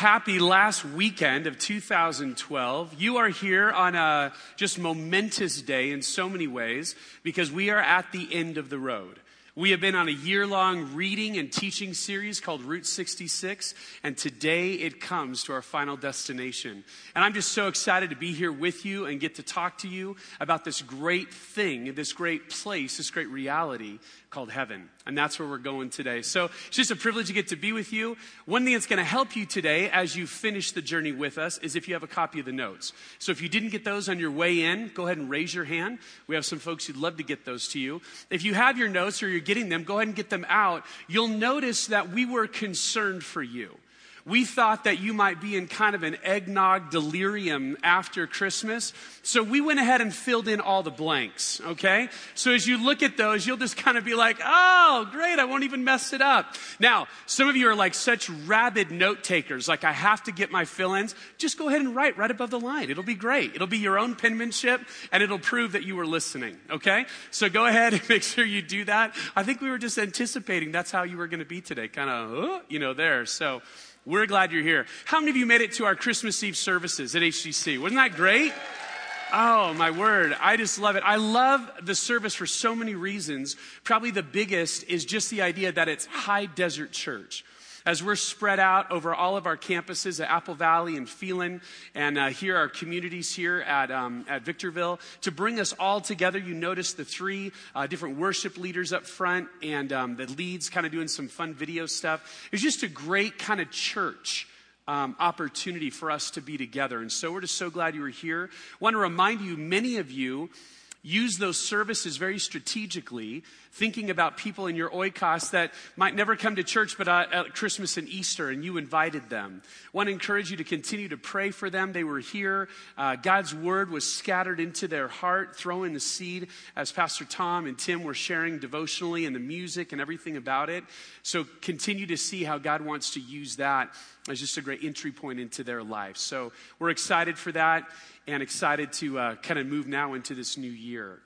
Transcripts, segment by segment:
Happy last weekend of 2012. You are here on a just momentous day in so many ways because we are at the end of the road. We have been on a year long reading and teaching series called Route 66, and today it comes to our final destination. And I'm just so excited to be here with you and get to talk to you about this great thing, this great place, this great reality called heaven. And that's where we're going today. So it's just a privilege to get to be with you. One thing that's going to help you today as you finish the journey with us is if you have a copy of the notes. So if you didn't get those on your way in, go ahead and raise your hand. We have some folks who'd love to get those to you. If you have your notes or you're getting them, go ahead and get them out. You'll notice that we were concerned for you. We thought that you might be in kind of an eggnog delirium after Christmas. So we went ahead and filled in all the blanks, okay? So as you look at those, you'll just kind of be like, oh, great, I won't even mess it up. Now, some of you are like such rabid note takers, like I have to get my fill ins. Just go ahead and write right above the line. It'll be great. It'll be your own penmanship and it'll prove that you were listening, okay? So go ahead and make sure you do that. I think we were just anticipating that's how you were going to be today, kind of, uh, you know, there. So, we're glad you're here. How many of you made it to our Christmas Eve services at HCC? Wasn't that great? Oh, my word. I just love it. I love the service for so many reasons. Probably the biggest is just the idea that it's high desert church as we're spread out over all of our campuses at Apple Valley and Phelan, and uh, here our communities here at, um, at Victorville, to bring us all together. You notice the three uh, different worship leaders up front and um, the leads kind of doing some fun video stuff. It's just a great kind of church. Um, opportunity for us to be together. And so we're just so glad you were here. I want to remind you, many of you use those services very strategically, thinking about people in your oikos that might never come to church but uh, at Christmas and Easter, and you invited them. I want to encourage you to continue to pray for them. They were here. Uh, God's word was scattered into their heart, throwing the seed as Pastor Tom and Tim were sharing devotionally and the music and everything about it. So continue to see how God wants to use that as just a great entry point into their life. So we're excited for that and excited to uh, kind of move now into this new year.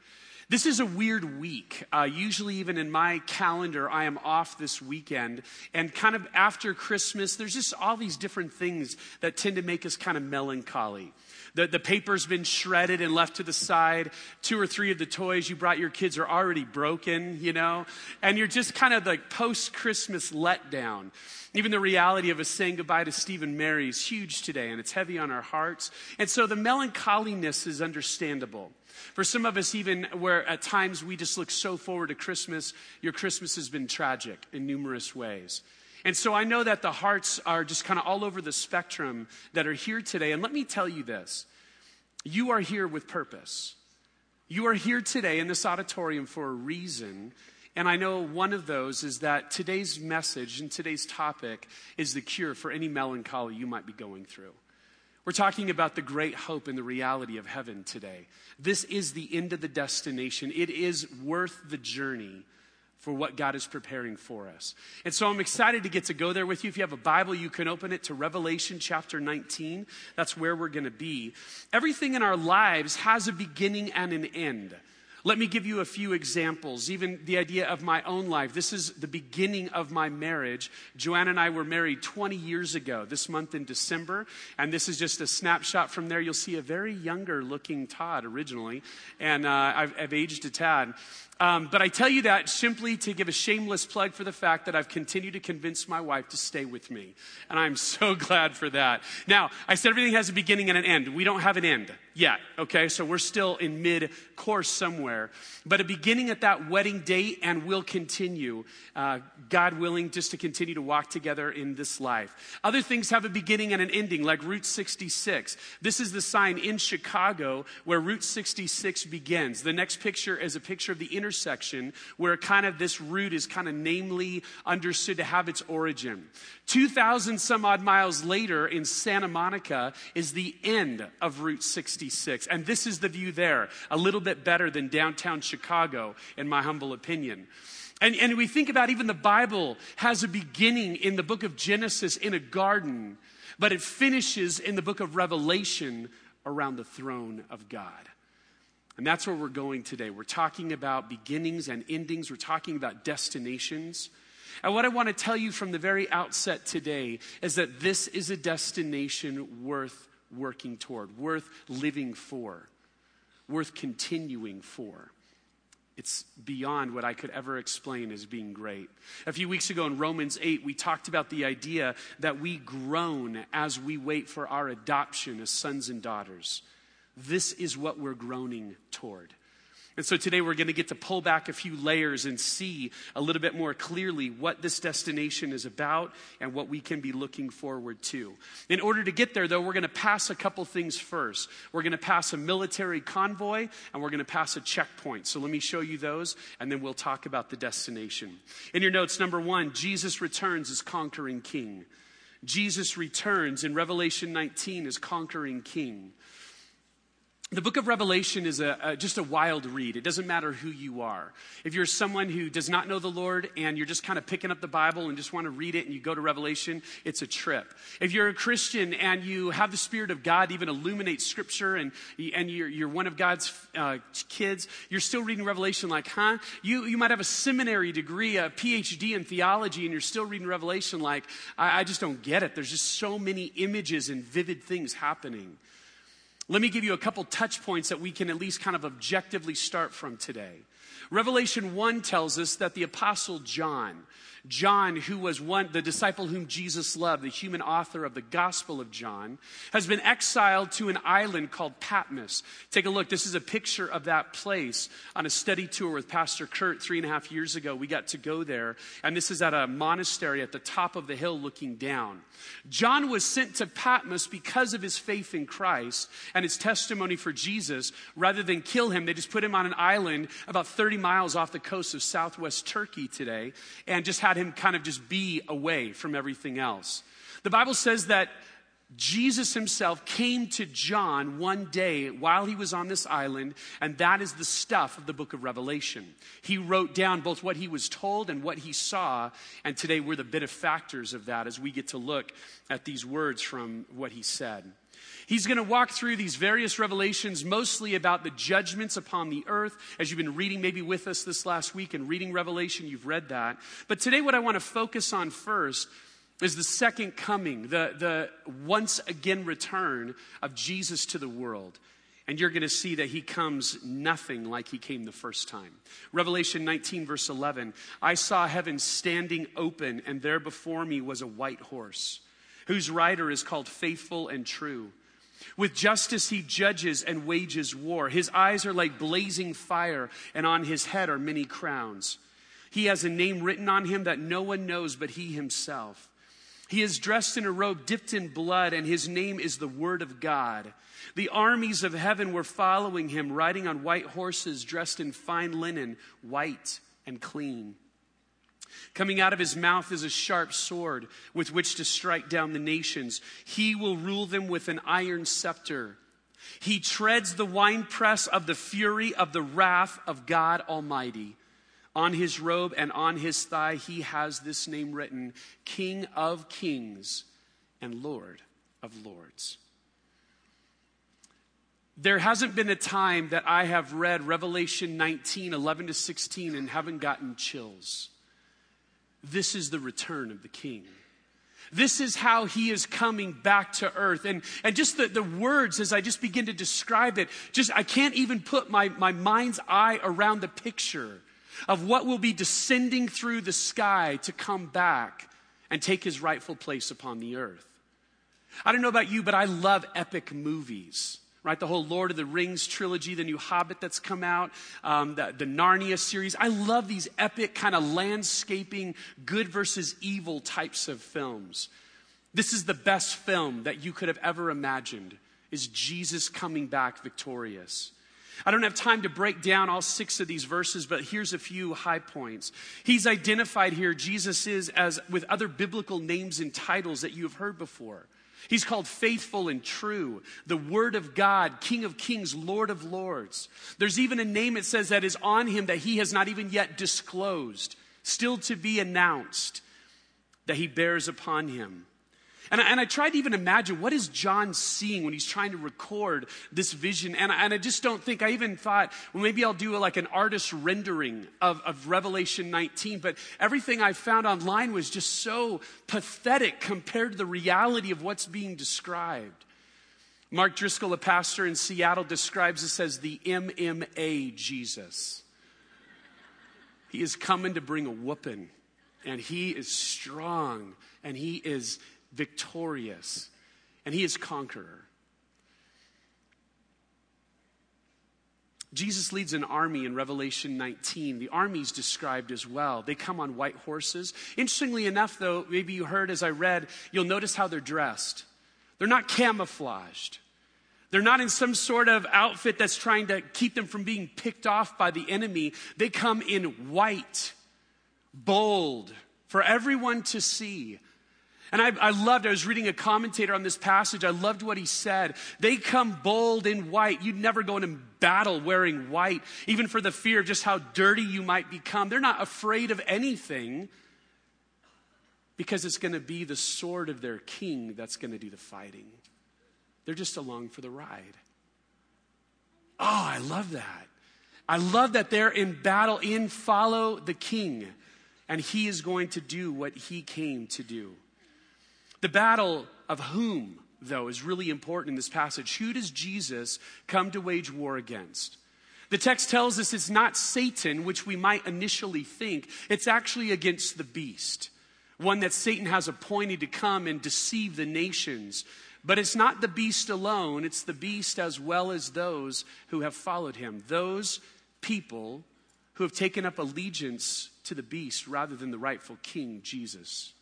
This is a weird week. Uh, usually, even in my calendar, I am off this weekend. And kind of after Christmas, there's just all these different things that tend to make us kind of melancholy. The, the paper's been shredded and left to the side. Two or three of the toys you brought your kids are already broken, you know? And you're just kind of like post Christmas letdown. Even the reality of us saying goodbye to Stephen Mary is huge today, and it's heavy on our hearts. And so the melancholiness is understandable. For some of us, even where at times we just look so forward to Christmas, your Christmas has been tragic in numerous ways. And so I know that the hearts are just kind of all over the spectrum that are here today. And let me tell you this you are here with purpose. You are here today in this auditorium for a reason. And I know one of those is that today's message and today's topic is the cure for any melancholy you might be going through. We're talking about the great hope and the reality of heaven today. This is the end of the destination. It is worth the journey for what God is preparing for us. And so I'm excited to get to go there with you. If you have a Bible, you can open it to Revelation chapter 19. That's where we're going to be. Everything in our lives has a beginning and an end. Let me give you a few examples, even the idea of my own life. This is the beginning of my marriage. Joanna and I were married 20 years ago, this month in December, and this is just a snapshot from there. You'll see a very younger looking Todd originally, and uh, I've, I've aged a tad. Um, but I tell you that simply to give a shameless plug for the fact that I've continued to convince my wife to stay with me. And I'm so glad for that. Now, I said everything has a beginning and an end. We don't have an end. Yet, okay? So we're still in mid course somewhere. But a beginning at that wedding date, and we'll continue, uh, God willing, just to continue to walk together in this life. Other things have a beginning and an ending, like Route 66. This is the sign in Chicago where Route 66 begins. The next picture is a picture of the intersection where kind of this route is kind of namely understood to have its origin. 2,000 some odd miles later in Santa Monica is the end of Route 66. And this is the view there, a little bit better than downtown Chicago, in my humble opinion. And, and we think about even the Bible has a beginning in the book of Genesis in a garden, but it finishes in the book of Revelation around the throne of God. And that's where we're going today. We're talking about beginnings and endings, we're talking about destinations. And what I want to tell you from the very outset today is that this is a destination worth working toward, worth living for, worth continuing for. It's beyond what I could ever explain as being great. A few weeks ago in Romans 8, we talked about the idea that we groan as we wait for our adoption as sons and daughters. This is what we're groaning toward. And so today we're going to get to pull back a few layers and see a little bit more clearly what this destination is about and what we can be looking forward to. In order to get there, though, we're going to pass a couple things first. We're going to pass a military convoy and we're going to pass a checkpoint. So let me show you those and then we'll talk about the destination. In your notes, number one, Jesus returns as conquering king. Jesus returns in Revelation 19 as conquering king. The book of Revelation is a, a, just a wild read. It doesn't matter who you are. If you're someone who does not know the Lord and you're just kind of picking up the Bible and just want to read it and you go to Revelation, it's a trip. If you're a Christian and you have the Spirit of God even illuminate Scripture and, and you're, you're one of God's uh, kids, you're still reading Revelation like, huh? You, you might have a seminary degree, a PhD in theology, and you're still reading Revelation like, I, I just don't get it. There's just so many images and vivid things happening. Let me give you a couple touch points that we can at least kind of objectively start from today. Revelation 1 tells us that the apostle John, John, who was one, the disciple whom Jesus loved, the human author of the Gospel of John, has been exiled to an island called Patmos. Take a look. This is a picture of that place on a study tour with Pastor Kurt three and a half years ago. We got to go there, and this is at a monastery at the top of the hill looking down. John was sent to Patmos because of his faith in Christ and his testimony for Jesus. Rather than kill him, they just put him on an island about 30 miles off the coast of southwest Turkey today and just had him kind of just be away from everything else. The Bible says that Jesus himself came to John one day while he was on this island, and that is the stuff of the book of Revelation. He wrote down both what he was told and what he saw, and today we're the benefactors of that as we get to look at these words from what he said. He's going to walk through these various revelations, mostly about the judgments upon the earth. As you've been reading maybe with us this last week and reading Revelation, you've read that. But today, what I want to focus on first is the second coming, the, the once again return of Jesus to the world. And you're going to see that he comes nothing like he came the first time. Revelation 19, verse 11 I saw heaven standing open, and there before me was a white horse, whose rider is called Faithful and True. With justice he judges and wages war. His eyes are like blazing fire, and on his head are many crowns. He has a name written on him that no one knows but he himself. He is dressed in a robe dipped in blood, and his name is the Word of God. The armies of heaven were following him, riding on white horses, dressed in fine linen, white and clean. Coming out of his mouth is a sharp sword with which to strike down the nations. He will rule them with an iron scepter. He treads the winepress of the fury of the wrath of God Almighty. On his robe and on his thigh, he has this name written King of Kings and Lord of Lords. There hasn't been a time that I have read Revelation 19, 11 to 16, and haven't gotten chills. This is the return of the king. This is how he is coming back to earth. And, and just the, the words as I just begin to describe it, just I can't even put my, my mind's eye around the picture of what will be descending through the sky to come back and take his rightful place upon the earth. I don't know about you, but I love epic movies right? The whole Lord of the Rings trilogy, the new Hobbit that's come out, um, the, the Narnia series. I love these epic kind of landscaping, good versus evil types of films. This is the best film that you could have ever imagined, is Jesus coming back victorious. I don't have time to break down all six of these verses, but here's a few high points. He's identified here, Jesus is, as with other biblical names and titles that you have heard before. He's called faithful and true, the Word of God, King of kings, Lord of lords. There's even a name it says that is on him that he has not even yet disclosed, still to be announced, that he bears upon him. And I, and I tried to even imagine what is John seeing when he's trying to record this vision. And I, and I just don't think, I even thought, well, maybe I'll do a, like an artist rendering of, of Revelation 19. But everything I found online was just so pathetic compared to the reality of what's being described. Mark Driscoll, a pastor in Seattle, describes this as the MMA Jesus. He is coming to bring a whooping, and he is strong, and he is victorious, and he is conqueror. Jesus leads an army in Revelation 19. The army is described as well. They come on white horses. Interestingly enough, though, maybe you heard as I read, you'll notice how they're dressed. They're not camouflaged. They're not in some sort of outfit that's trying to keep them from being picked off by the enemy. They come in white, bold, for everyone to see. And I, I, loved, I was reading a commentator on this passage. I loved what he said. They come bold in white. You'd never go into battle wearing white, even for the fear of just how dirty you might become. They're not afraid of anything because it's going to be the sword of their king that's going to do the fighting. They're just along for the ride. Oh, I love that. I love that they're in battle in follow the king, and he is going to do what he came to do. The battle of whom, though, is really important in this passage. Who does Jesus come to wage war against? The text tells us it's not Satan, which we might initially think, it's actually against the beast, one that Satan has appointed to come and deceive the nations. But it's not the beast alone, it's the beast as well as those who have followed him, those people who have taken up allegiance to the beast rather than the rightful king, Jesus.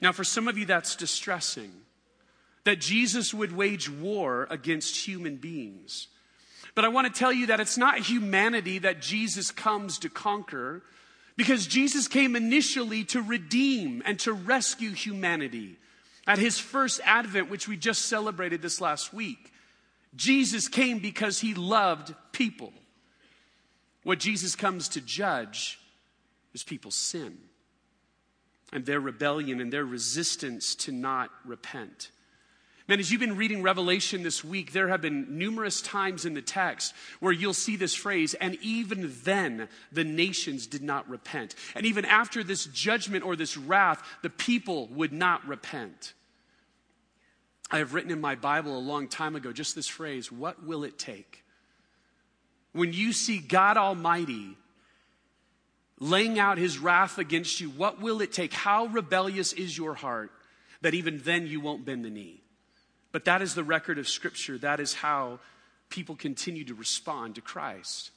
Now, for some of you, that's distressing that Jesus would wage war against human beings. But I want to tell you that it's not humanity that Jesus comes to conquer, because Jesus came initially to redeem and to rescue humanity. At his first advent, which we just celebrated this last week, Jesus came because he loved people. What Jesus comes to judge is people's sin and their rebellion and their resistance to not repent. Man, as you've been reading Revelation this week, there have been numerous times in the text where you'll see this phrase, and even then the nations did not repent. And even after this judgment or this wrath, the people would not repent. I have written in my Bible a long time ago just this phrase, what will it take? When you see God Almighty laying out his wrath against you, what will it take? How rebellious is your heart that even then you won't bend the knee? But that is the record of Scripture. That is how people continue to respond to Christ.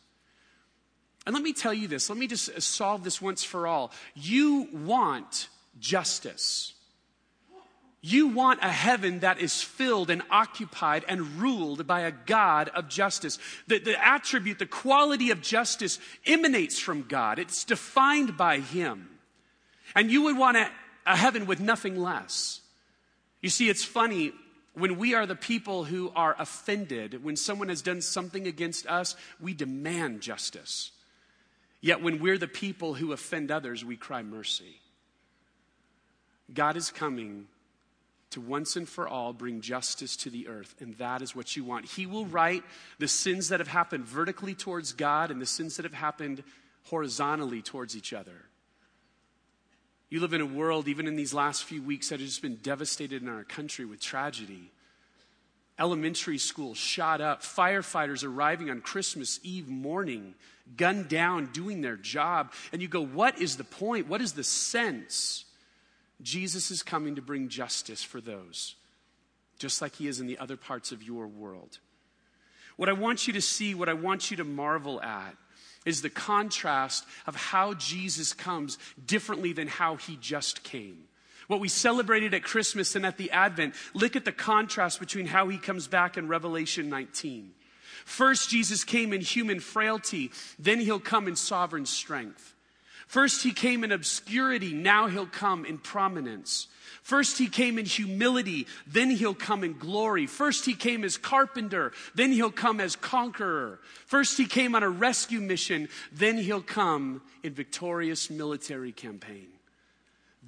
And let me tell you this, let me just solve this once for all. You want justice. You want a heaven that is filled and occupied and ruled by a God of justice. The, the attribute, the quality of justice emanates from God, it's defined by Him. And you would want a, a heaven with nothing less. You see, it's funny when we are the people who are offended, when someone has done something against us, we demand justice. Yet when we're the people who offend others, we cry mercy. God is coming to once and for all bring justice to the earth. And that is what you want. He will right the sins that have happened vertically towards God and the sins that have happened horizontally towards each other. You live in a world, even in these last few weeks, that has just been devastated in our country with tragedy. Elementary schools shot up, firefighters arriving on Christmas Eve morning, gunned down, doing their job. And you go, what is the point? What is the sense? Jesus is coming to bring justice for those, just like he is in the other parts of your world. What I want you to see, what I want you to marvel at, is the contrast of how Jesus comes differently than how he just came. What we celebrated at Christmas and at the Advent, look at the contrast between how he comes back in Revelation 19. First, Jesus came in human frailty, then he'll come in sovereign strength. First, he came in obscurity, now he'll come in prominence. First, he came in humility, then he'll come in glory. First, he came as carpenter, then he'll come as conqueror. First, he came on a rescue mission, then he'll come in victorious military campaign.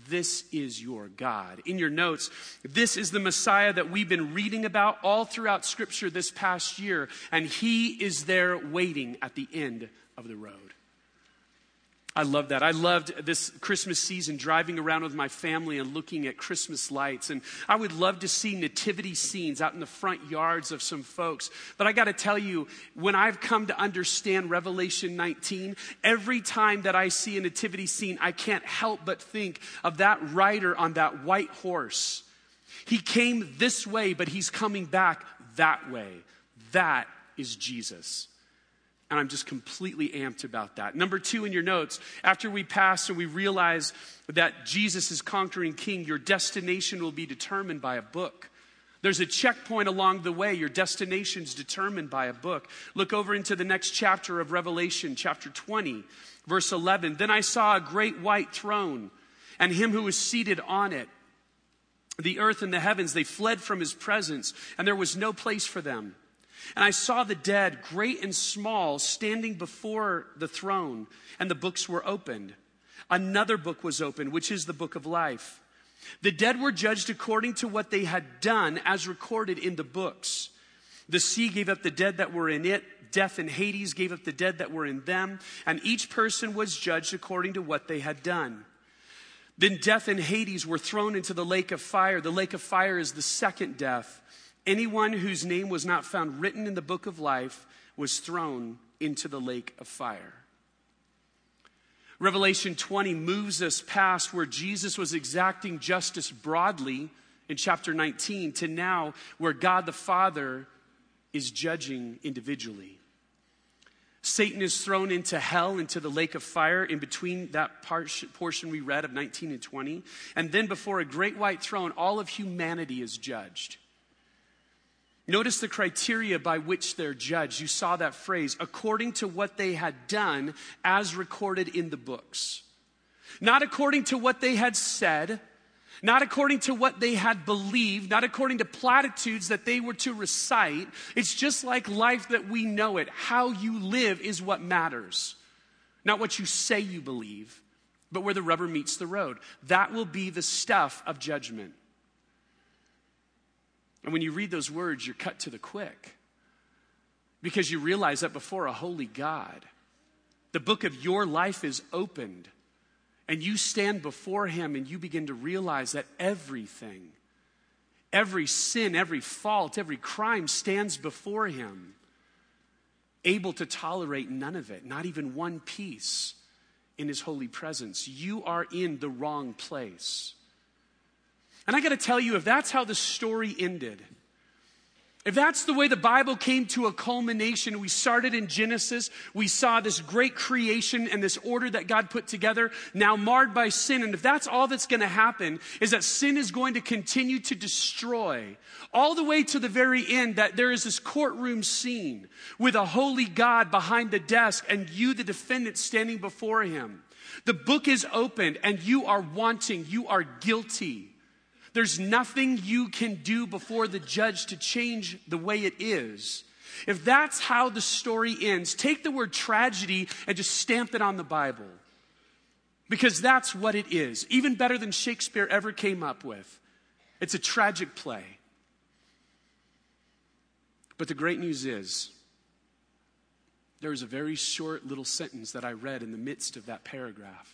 This is your God. In your notes, this is the Messiah that we've been reading about all throughout Scripture this past year, and He is there waiting at the end of the road. I love that. I loved this Christmas season driving around with my family and looking at Christmas lights. And I would love to see nativity scenes out in the front yards of some folks. But I got to tell you, when I've come to understand Revelation 19, every time that I see a nativity scene, I can't help but think of that rider on that white horse. He came this way, but he's coming back that way. That is Jesus. And I'm just completely amped about that. Number two in your notes, after we pass and we realize that Jesus is conquering king, your destination will be determined by a book. There's a checkpoint along the way. Your destination's determined by a book. Look over into the next chapter of Revelation, chapter 20, verse 11. Then I saw a great white throne and him who was seated on it. The earth and the heavens, they fled from his presence, and there was no place for them. And I saw the dead, great and small, standing before the throne, and the books were opened. Another book was opened, which is the book of life. The dead were judged according to what they had done, as recorded in the books. The sea gave up the dead that were in it. Death and Hades gave up the dead that were in them. And each person was judged according to what they had done. Then death and Hades were thrown into the lake of fire. The lake of fire is the second death. Anyone whose name was not found written in the book of life was thrown into the lake of fire. Revelation 20 moves us past where Jesus was exacting justice broadly in chapter 19 to now where God the Father is judging individually. Satan is thrown into hell, into the lake of fire, in between that portion we read of 19 and 20. And then before a great white throne, all of humanity is judged. Notice the criteria by which they're judged. You saw that phrase, according to what they had done as recorded in the books. Not according to what they had said, not according to what they had believed, not according to platitudes that they were to recite. It's just like life that we know it. How you live is what matters. Not what you say you believe, but where the rubber meets the road. That will be the stuff of judgment. And when you read those words, you're cut to the quick because you realize that before a holy God, the book of your life is opened and you stand before Him and you begin to realize that everything, every sin, every fault, every crime stands before Him, able to tolerate none of it, not even one piece in His holy presence. You are in the wrong place. And I got to tell you, if that's how the story ended, if that's the way the Bible came to a culmination, we started in Genesis, we saw this great creation and this order that God put together, now marred by sin. And if that's all that's going to happen, is that sin is going to continue to destroy all the way to the very end, that there is this courtroom scene with a holy God behind the desk and you, the defendant, standing before him. The book is opened and you are wanting, you are guilty. There's nothing you can do before the judge to change the way it is. If that's how the story ends, take the word tragedy and just stamp it on the Bible. Because that's what it is. Even better than Shakespeare ever came up with. It's a tragic play. But the great news is, there was a very short little sentence that I read in the midst of that paragraph.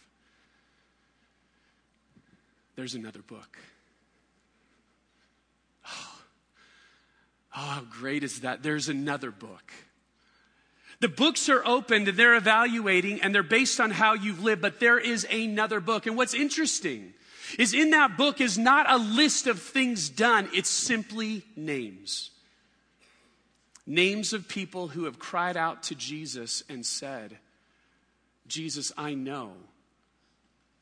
There's another book. Oh, how great is that? There's another book. The books are opened and they're evaluating and they're based on how you've lived, but there is another book. And what's interesting is in that book is not a list of things done, it's simply names. Names of people who have cried out to Jesus and said, Jesus, I know,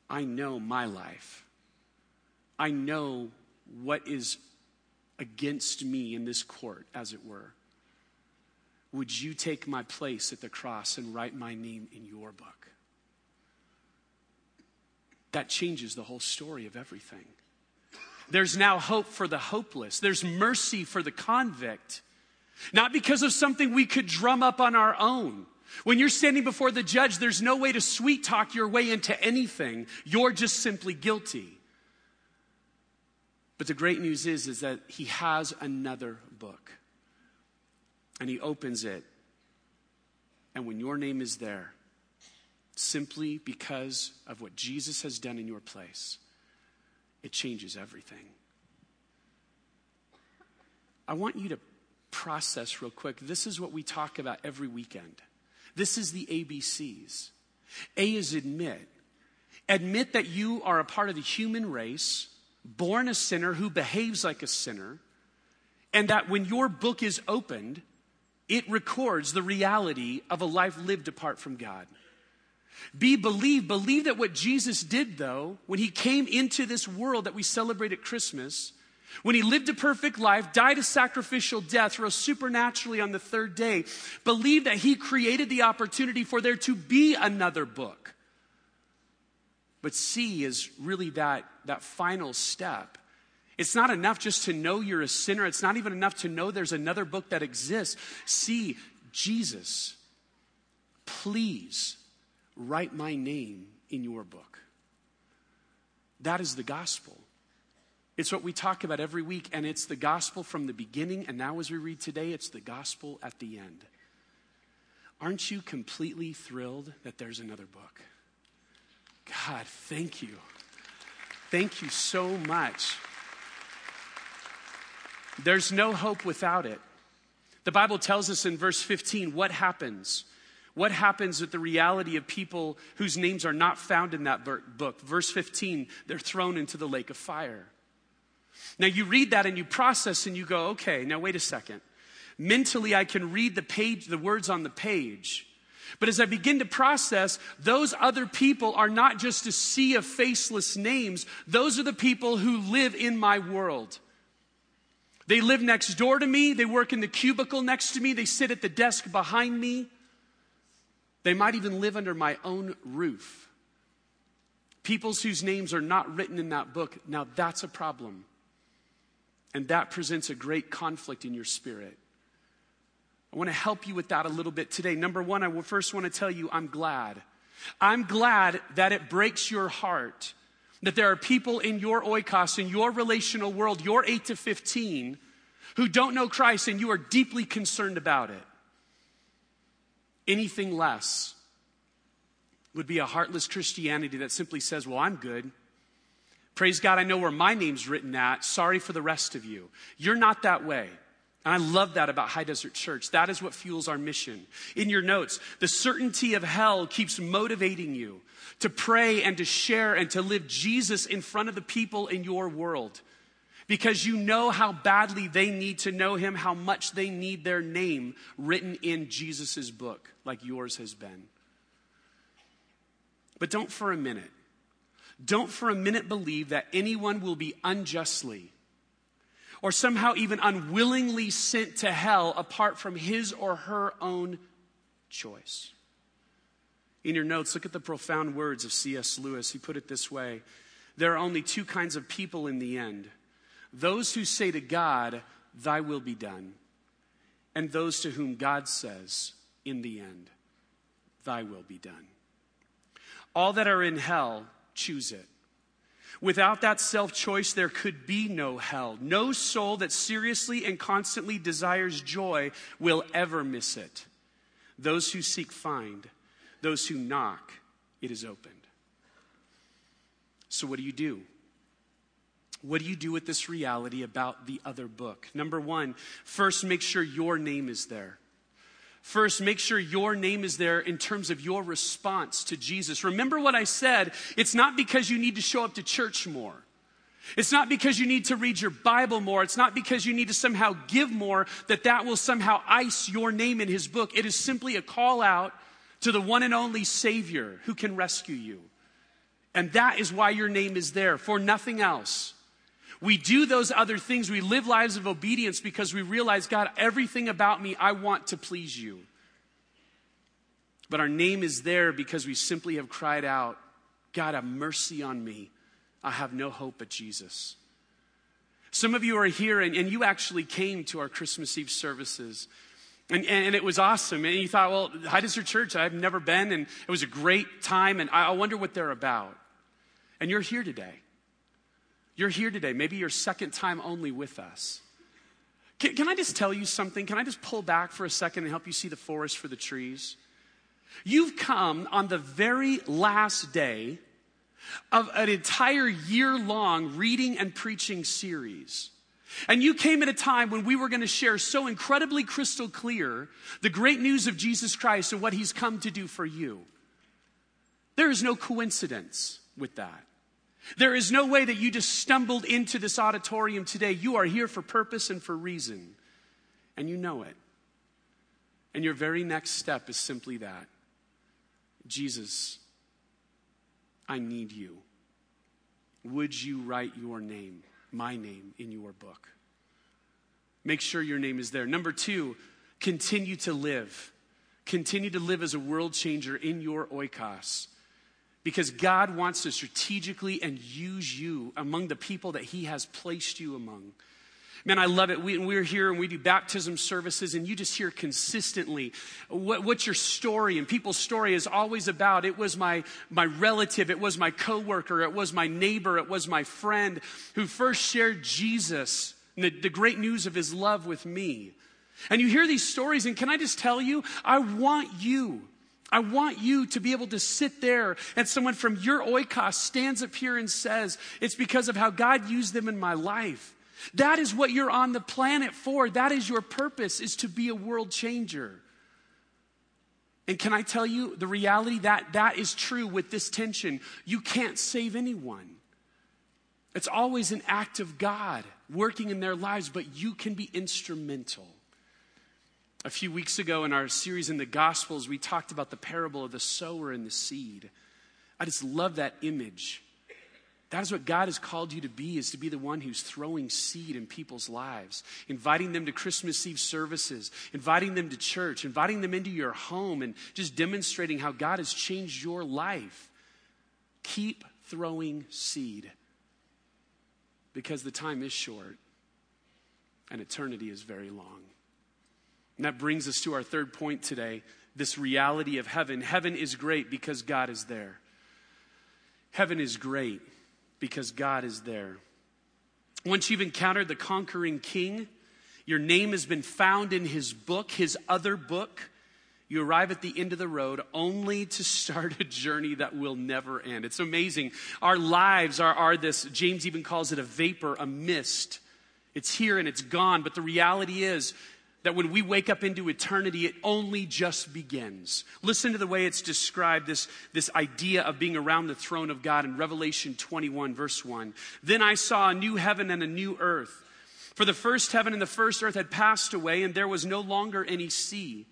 I know my life. I know what is against me in this court, as it were. Would you take my place at the cross and write my name in your book? That changes the whole story of everything. There's now hope for the hopeless. There's mercy for the convict. Not because of something we could drum up on our own. When you're standing before the judge, there's no way to sweet talk your way into anything. You're just simply guilty. But the great news is, is that he has another book. And he opens it. And when your name is there, simply because of what Jesus has done in your place, it changes everything. I want you to process real quick. This is what we talk about every weekend. This is the ABCs. A is admit. Admit that you are a part of the human race, born a sinner who behaves like a sinner, and that when your book is opened, it records the reality of a life lived apart from God. Be believe, believe that what Jesus did, though, when he came into this world that we celebrate at Christmas, when he lived a perfect life, died a sacrificial death, rose supernaturally on the third day, believe that he created the opportunity for there to be another book. But C is really that, that final step. It's not enough just to know you're a sinner. It's not even enough to know there's another book that exists. See, Jesus, please write my name in your book. That is the gospel. It's what we talk about every week, and it's the gospel from the beginning, and now as we read today, it's the gospel at the end. Aren't you completely thrilled that there's another book? God, thank you. Thank you so much. There's no hope without it. The Bible tells us in verse 15 what happens. What happens with the reality of people whose names are not found in that book? Verse 15, they're thrown into the lake of fire. Now you read that and you process and you go, okay, now wait a second. Mentally, I can read the page, the words on the page. But as I begin to process, those other people are not just a sea of faceless names. Those are the people who live in my world. They live next door to me. They work in the cubicle next to me. They sit at the desk behind me. They might even live under my own roof. Peoples whose names are not written in that book. Now that's a problem. And that presents a great conflict in your spirit. I want to help you with that a little bit today. Number one, I will first want to tell you I'm glad. I'm glad that it breaks your heart that there are people in your oikos, in your relational world, your 8 to 15, who don't know Christ and you are deeply concerned about it. Anything less would be a heartless Christianity that simply says, Well, I'm good. Praise God, I know where my name's written at. Sorry for the rest of you. You're not that way. And I love that about High Desert Church. That is what fuels our mission. In your notes, the certainty of hell keeps motivating you to pray and to share and to live Jesus in front of the people in your world because you know how badly they need to know him, how much they need their name written in Jesus' book, like yours has been. But don't for a minute don't for a minute believe that anyone will be unjustly or somehow even unwillingly sent to hell apart from his or her own choice. In your notes, look at the profound words of C.S. Lewis. He put it this way There are only two kinds of people in the end those who say to God, Thy will be done, and those to whom God says, In the end, Thy will be done. All that are in hell choose it. Without that self choice, there could be no hell. No soul that seriously and constantly desires joy will ever miss it. Those who seek find, those who knock, it is opened. So, what do you do? What do you do with this reality about the other book? Number one, first make sure your name is there. First, make sure your name is there in terms of your response to Jesus. Remember what I said. It's not because you need to show up to church more. It's not because you need to read your Bible more. It's not because you need to somehow give more that that will somehow ice your name in his book. It is simply a call out to the one and only Savior who can rescue you. And that is why your name is there, for nothing else. We do those other things. We live lives of obedience because we realize, God, everything about me, I want to please you. But our name is there because we simply have cried out, God, have mercy on me. I have no hope but Jesus. Some of you are here and, and you actually came to our Christmas Eve services. And, and it was awesome. And you thought, well, how does your church? I've never been. And it was a great time. And I wonder what they're about. And you're here today. You're here today, maybe your second time only with us. Can, can, I just tell you something? Can I just pull back for a second and help you see the forest for the trees? You've come on the very last day of an entire year long reading and preaching series. And you came at a time when we were going to share so incredibly crystal clear the great news of Jesus Christ and what he's come to do for you. There is no coincidence with that. There is no way that you just stumbled into this auditorium today. You are here for purpose and for reason, and you know it. And your very next step is simply that Jesus, I need you. Would you write your name, my name, in your book? Make sure your name is there. Number two, continue to live. Continue to live as a world changer in your oikos because God wants to strategically and use you among the people that He has placed you among. Man, I love it. We, we're here and we do baptism services, and you just hear consistently what, what's your story. And people's story is always about it was my, my relative, it was my coworker, it was my neighbor, it was my friend who first shared Jesus, the, the great news of his love with me. And you hear these stories, and can I just tell you, I want you I want you to be able to sit there and someone from your oikos stands up here and says, It's because of how God used them in my life. That is what you're on the planet for. That is your purpose, is to be a world changer. And can I tell you the reality that that is true with this tension? You can't save anyone. It's always an act of God working in their lives, but you can be instrumental. A few weeks ago in our series in the Gospels, we talked about the parable of the sower and the seed. I just love that image. That is what God has called you to be, is to be the one who's throwing seed in people's lives, inviting them to Christmas Eve services, inviting them to church, inviting them into your home, and just demonstrating how God has changed your life. Keep throwing seed because the time is short and eternity is very long. And that brings us to our third point today this reality of heaven. Heaven is great because God is there. Heaven is great because God is there. Once you've encountered the conquering king, your name has been found in his book, his other book. You arrive at the end of the road only to start a journey that will never end. It's amazing. Our lives are, are this, James even calls it a vapor, a mist. It's here and it's gone, but the reality is, that when we wake up into eternity, it only just begins. Listen to the way it's described this, this idea of being around the throne of God in Revelation 21, verse 1. Then I saw a new heaven and a new earth. For the first heaven and the first earth had passed away, and there was no longer any sea.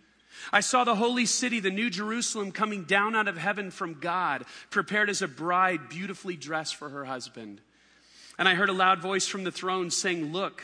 I saw the holy city, the new Jerusalem, coming down out of heaven from God, prepared as a bride beautifully dressed for her husband. And I heard a loud voice from the throne saying, Look,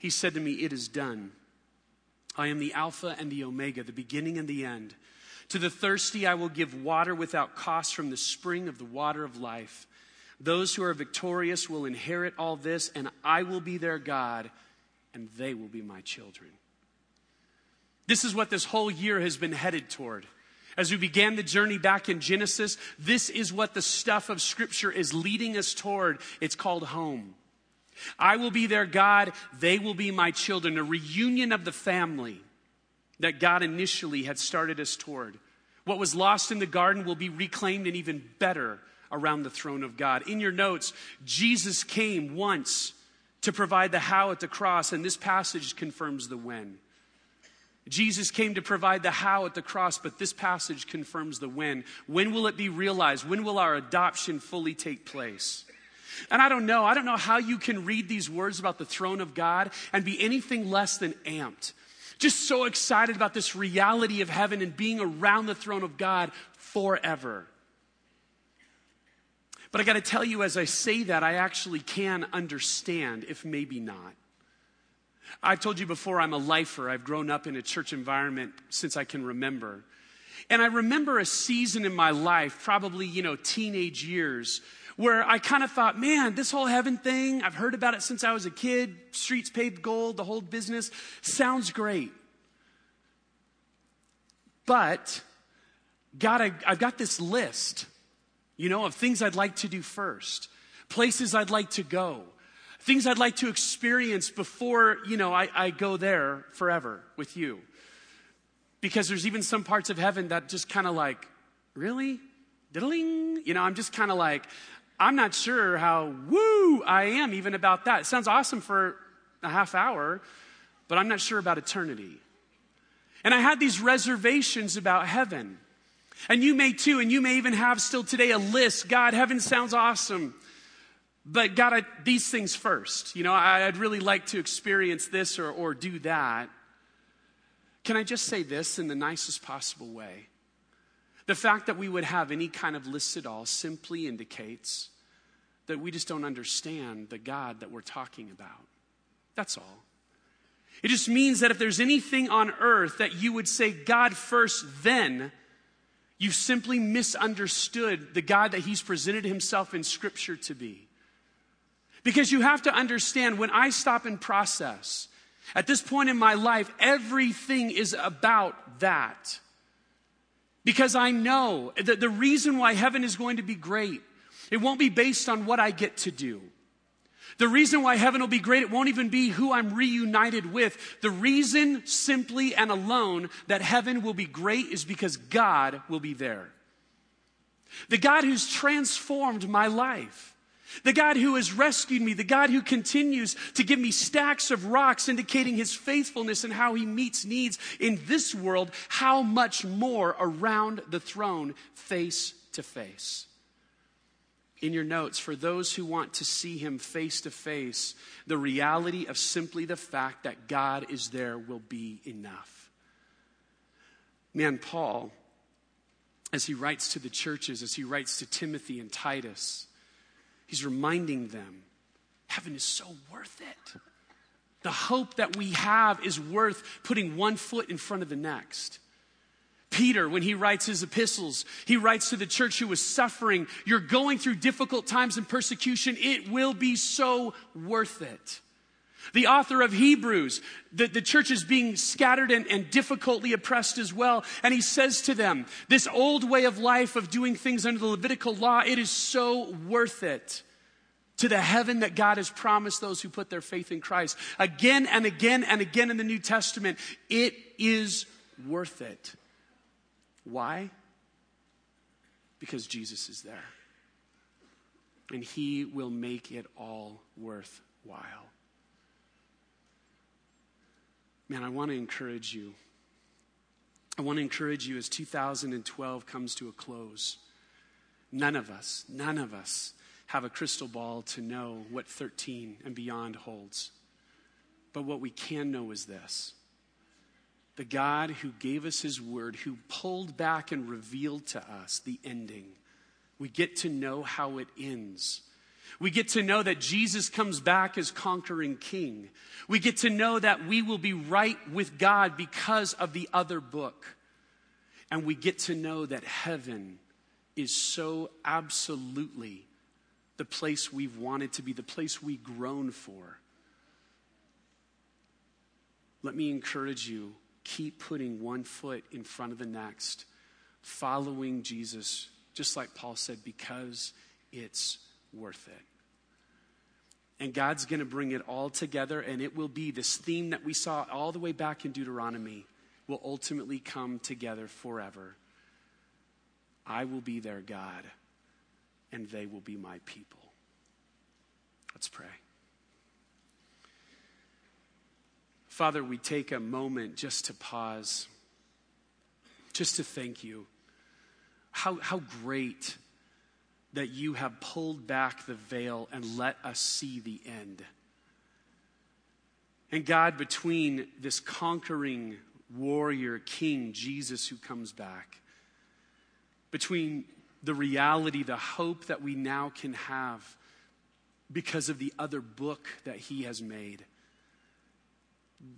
He said to me, It is done. I am the Alpha and the Omega, the beginning and the end. To the thirsty, I will give water without cost from the spring of the water of life. Those who are victorious will inherit all this, and I will be their God, and they will be my children. This is what this whole year has been headed toward. As we began the journey back in Genesis, this is what the stuff of Scripture is leading us toward. It's called home. I will be their God, they will be my children, a reunion of the family that God initially had started us toward. What was lost in the garden will be reclaimed and even better around the throne of God. In your notes, Jesus came once to provide the how at the cross, and this passage confirms the when. Jesus came to provide the how at the cross, but this passage confirms the when. When will it be realized? When will our adoption fully take place? And I don't know, I don't know how you can read these words about the throne of God and be anything less than amped. Just so excited about this reality of heaven and being around the throne of God forever. But I got to tell you, as I say that, I actually can understand, if maybe not. I've told you before, I'm a lifer. I've grown up in a church environment since I can remember. And I remember a season in my life, probably, you know, teenage years, where I kind of thought, man, this whole heaven thing, I've heard about it since I was a kid, streets paved gold, the whole business, sounds great. But, God, I, I've got this list you know, of things I'd like to do first, places I'd like to go, things I'd like to experience before, you know, I, I go there forever with you. Because there's even some parts of heaven that just kind of like, really? Diddling? You know, I'm just kind of like, I'm not sure how woo I am even about that. It sounds awesome for a half hour, but I'm not sure about eternity. And I had these reservations about heaven. And you may too, and you may even have still today a list. God, heaven sounds awesome. But God, I, these things first. You know, I, I'd really like to experience this or, or do that. Can I just say this in the nicest possible way? The fact that we would have any kind of list at all simply indicates that we just don't understand the God that we're talking about. That's all. It just means that if there's anything on earth that you would say God first, then you simply misunderstood the God that He's presented Himself in Scripture to be. Because you have to understand when I stop and process, at this point in my life, everything is about that. Because I know that the reason why heaven is going to be great, it won't be based on what I get to do. The reason why heaven will be great, it won't even be who I'm reunited with. The reason, simply and alone, that heaven will be great is because God will be there. The God who's transformed my life. The God who has rescued me, the God who continues to give me stacks of rocks indicating his faithfulness and how he meets needs in this world, how much more around the throne face to face in your notes for those who want to see him face to face, the reality of simply the fact that God is there will be enough. Man, Paul, as he writes to the churches, as he writes to Timothy and Titus, he's reminding them heaven is so worth it. The hope that we have is worth putting one foot in front of the next. Peter, when he writes his epistles, he writes to the church who was suffering, You're going through difficult times and persecution. It will be so worth it. The author of Hebrews, the, the church is being scattered and, and difficultly oppressed as well. And he says to them, This old way of life of doing things under the Levitical law, it is so worth it to the heaven that God has promised those who put their faith in Christ. Again and again and again in the New Testament, it is worth it. Why? Because Jesus is there. And he will make it all worthwhile. Man, I want to encourage you. I want to encourage you as 2012 comes to a close. None of us, none of us have a crystal ball to know what 13 and beyond holds. But what we can know is this the God who gave us his word, who pulled back and revealed to us the ending. We get to know how it ends. We get to know that Jesus comes back as conquering king. We get to know that we will be right with God because of the other book. And we get to know that heaven is so absolutely the place we've wanted to be, the place we groan for. Let me encourage you keep putting one foot in front of the next. following Jesus, just like Paul said, because it's worth it. And God's going to bring it all together, and it will be this theme that we saw all the way back in Deuteronomy will ultimately come together forever. I will be their God, and they will be my people. Let's pray. Father, we take a moment just to pause, just to thank you. How, how great that you have pulled back the veil and let us see the end. And God, between this conquering warrior king, Jesus, who comes back, between the reality, the hope that we now can have because of the other book that he has made,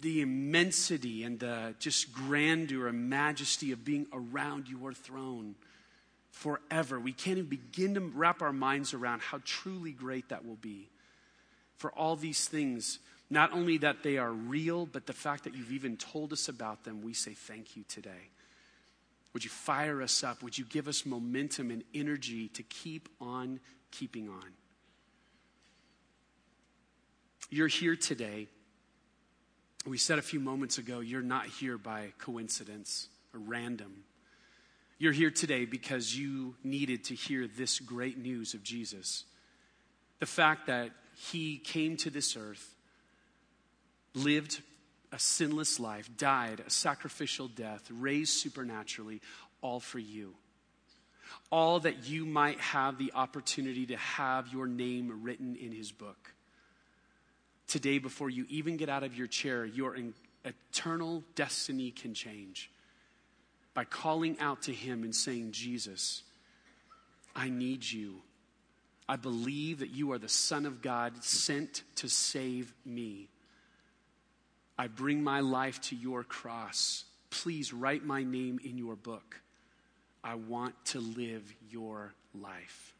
the immensity and the just grandeur and majesty of being around your throne forever. We can't even begin to wrap our minds around how truly great that will be. For all these things, not only that they are real, but the fact that you've even told us about them, we say thank you today. Would you fire us up? Would you give us momentum and energy to keep on keeping on? You're here today. We said a few moments ago, you're not here by coincidence or random. You're here today because you needed to hear this great news of Jesus. The fact that he came to this earth, lived a sinless life, died a sacrificial death, raised supernaturally, all for you. All that you might have the opportunity to have your name written in his book. Today, before you even get out of your chair, your eternal destiny can change by calling out to Him and saying, Jesus, I need you. I believe that you are the Son of God sent to save me. I bring my life to your cross. Please write my name in your book. I want to live your life.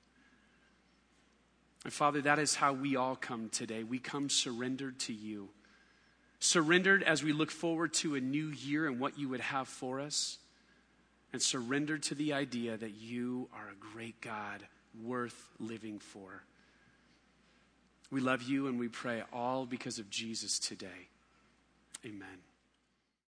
And Father, that is how we all come today. We come surrendered to you. Surrendered as we look forward to a new year and what you would have for us and surrendered to the idea that you are a great God worth living for. We love you and we pray all because of Jesus today. Amen.